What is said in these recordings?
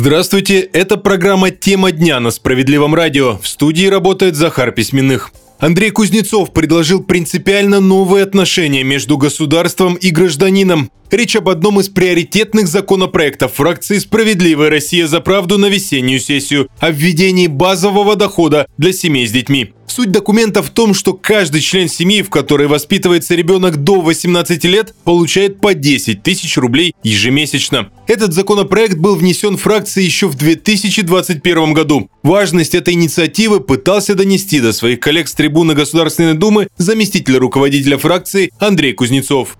Здравствуйте, это программа «Тема дня» на Справедливом радио. В студии работает Захар Письменных. Андрей Кузнецов предложил принципиально новые отношения между государством и гражданином. Речь об одном из приоритетных законопроектов фракции «Справедливая Россия за правду» на весеннюю сессию о введении базового дохода для семей с детьми. Суть документа в том, что каждый член семьи, в которой воспитывается ребенок до 18 лет, получает по 10 тысяч рублей ежемесячно. Этот законопроект был внесен фракцией еще в 2021 году. Важность этой инициативы пытался донести до своих коллег с трибуны Государственной Думы заместитель руководителя фракции Андрей Кузнецов.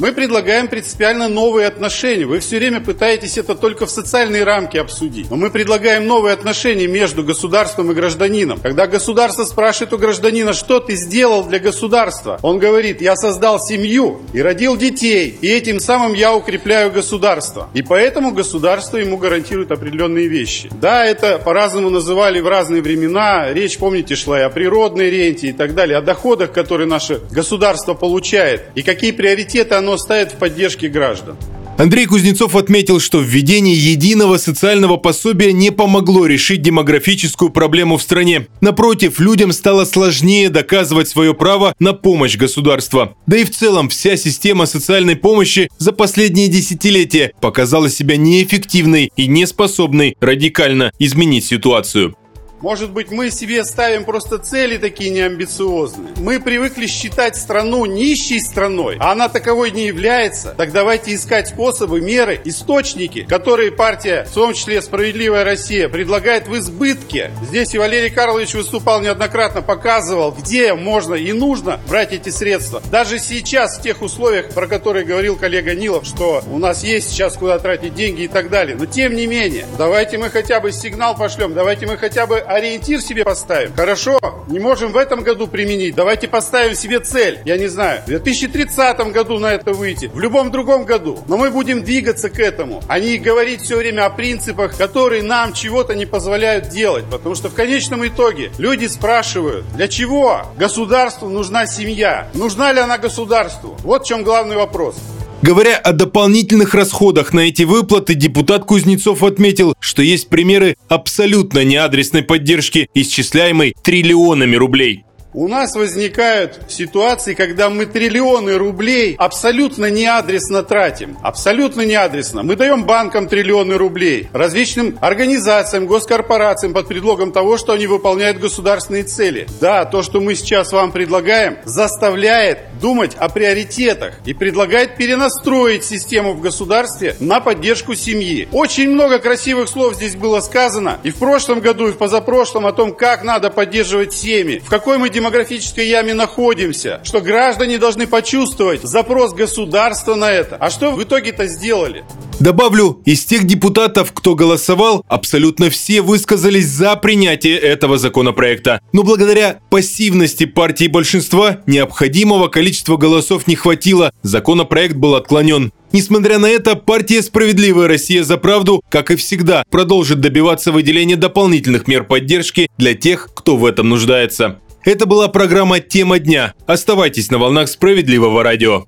Мы предлагаем принципиально новые отношения. Вы все время пытаетесь это только в социальные рамки обсудить. Но мы предлагаем новые отношения между государством и гражданином. Когда государство спрашивает у гражданина, что ты сделал для государства, он говорит, я создал семью и родил детей, и этим самым я укрепляю государство. И поэтому государство ему гарантирует определенные вещи. Да, это по-разному называли в разные времена. Речь, помните, шла и о природной ренте и так далее, о доходах, которые наше государство получает, и какие приоритеты оно оно ставит в поддержке граждан. Андрей Кузнецов отметил, что введение единого социального пособия не помогло решить демографическую проблему в стране. Напротив, людям стало сложнее доказывать свое право на помощь государства. Да и в целом вся система социальной помощи за последние десятилетия показала себя неэффективной и неспособной радикально изменить ситуацию. Может быть, мы себе ставим просто цели такие неамбициозные. Мы привыкли считать страну нищей страной, а она таковой не является. Так давайте искать способы, меры, источники, которые партия, в том числе «Справедливая Россия», предлагает в избытке. Здесь и Валерий Карлович выступал неоднократно, показывал, где можно и нужно брать эти средства. Даже сейчас, в тех условиях, про которые говорил коллега Нилов, что у нас есть сейчас куда тратить деньги и так далее. Но тем не менее, давайте мы хотя бы сигнал пошлем, давайте мы хотя бы ориентир себе поставим. Хорошо, не можем в этом году применить. Давайте поставим себе цель. Я не знаю, в 2030 году на это выйти. В любом другом году. Но мы будем двигаться к этому. А не говорить все время о принципах, которые нам чего-то не позволяют делать. Потому что в конечном итоге люди спрашивают, для чего государству нужна семья? Нужна ли она государству? Вот в чем главный вопрос. Говоря о дополнительных расходах на эти выплаты, депутат Кузнецов отметил, что есть примеры абсолютно неадресной поддержки, исчисляемой триллионами рублей. У нас возникают ситуации, когда мы триллионы рублей абсолютно неадресно тратим. Абсолютно неадресно. Мы даем банкам триллионы рублей, различным организациям, госкорпорациям под предлогом того, что они выполняют государственные цели. Да, то, что мы сейчас вам предлагаем, заставляет думать о приоритетах и предлагает перенастроить систему в государстве на поддержку семьи. Очень много красивых слов здесь было сказано и в прошлом году, и в позапрошлом о том, как надо поддерживать семьи, в какой мы демографической яме находимся, что граждане должны почувствовать запрос государства на это. А что в итоге-то сделали? Добавлю, из тех депутатов, кто голосовал, абсолютно все высказались за принятие этого законопроекта. Но благодаря пассивности партии большинства необходимого количества голосов не хватило, законопроект был отклонен. Несмотря на это, партия «Справедливая Россия за правду», как и всегда, продолжит добиваться выделения дополнительных мер поддержки для тех, кто в этом нуждается. Это была программа «Тема дня». Оставайтесь на волнах справедливого радио.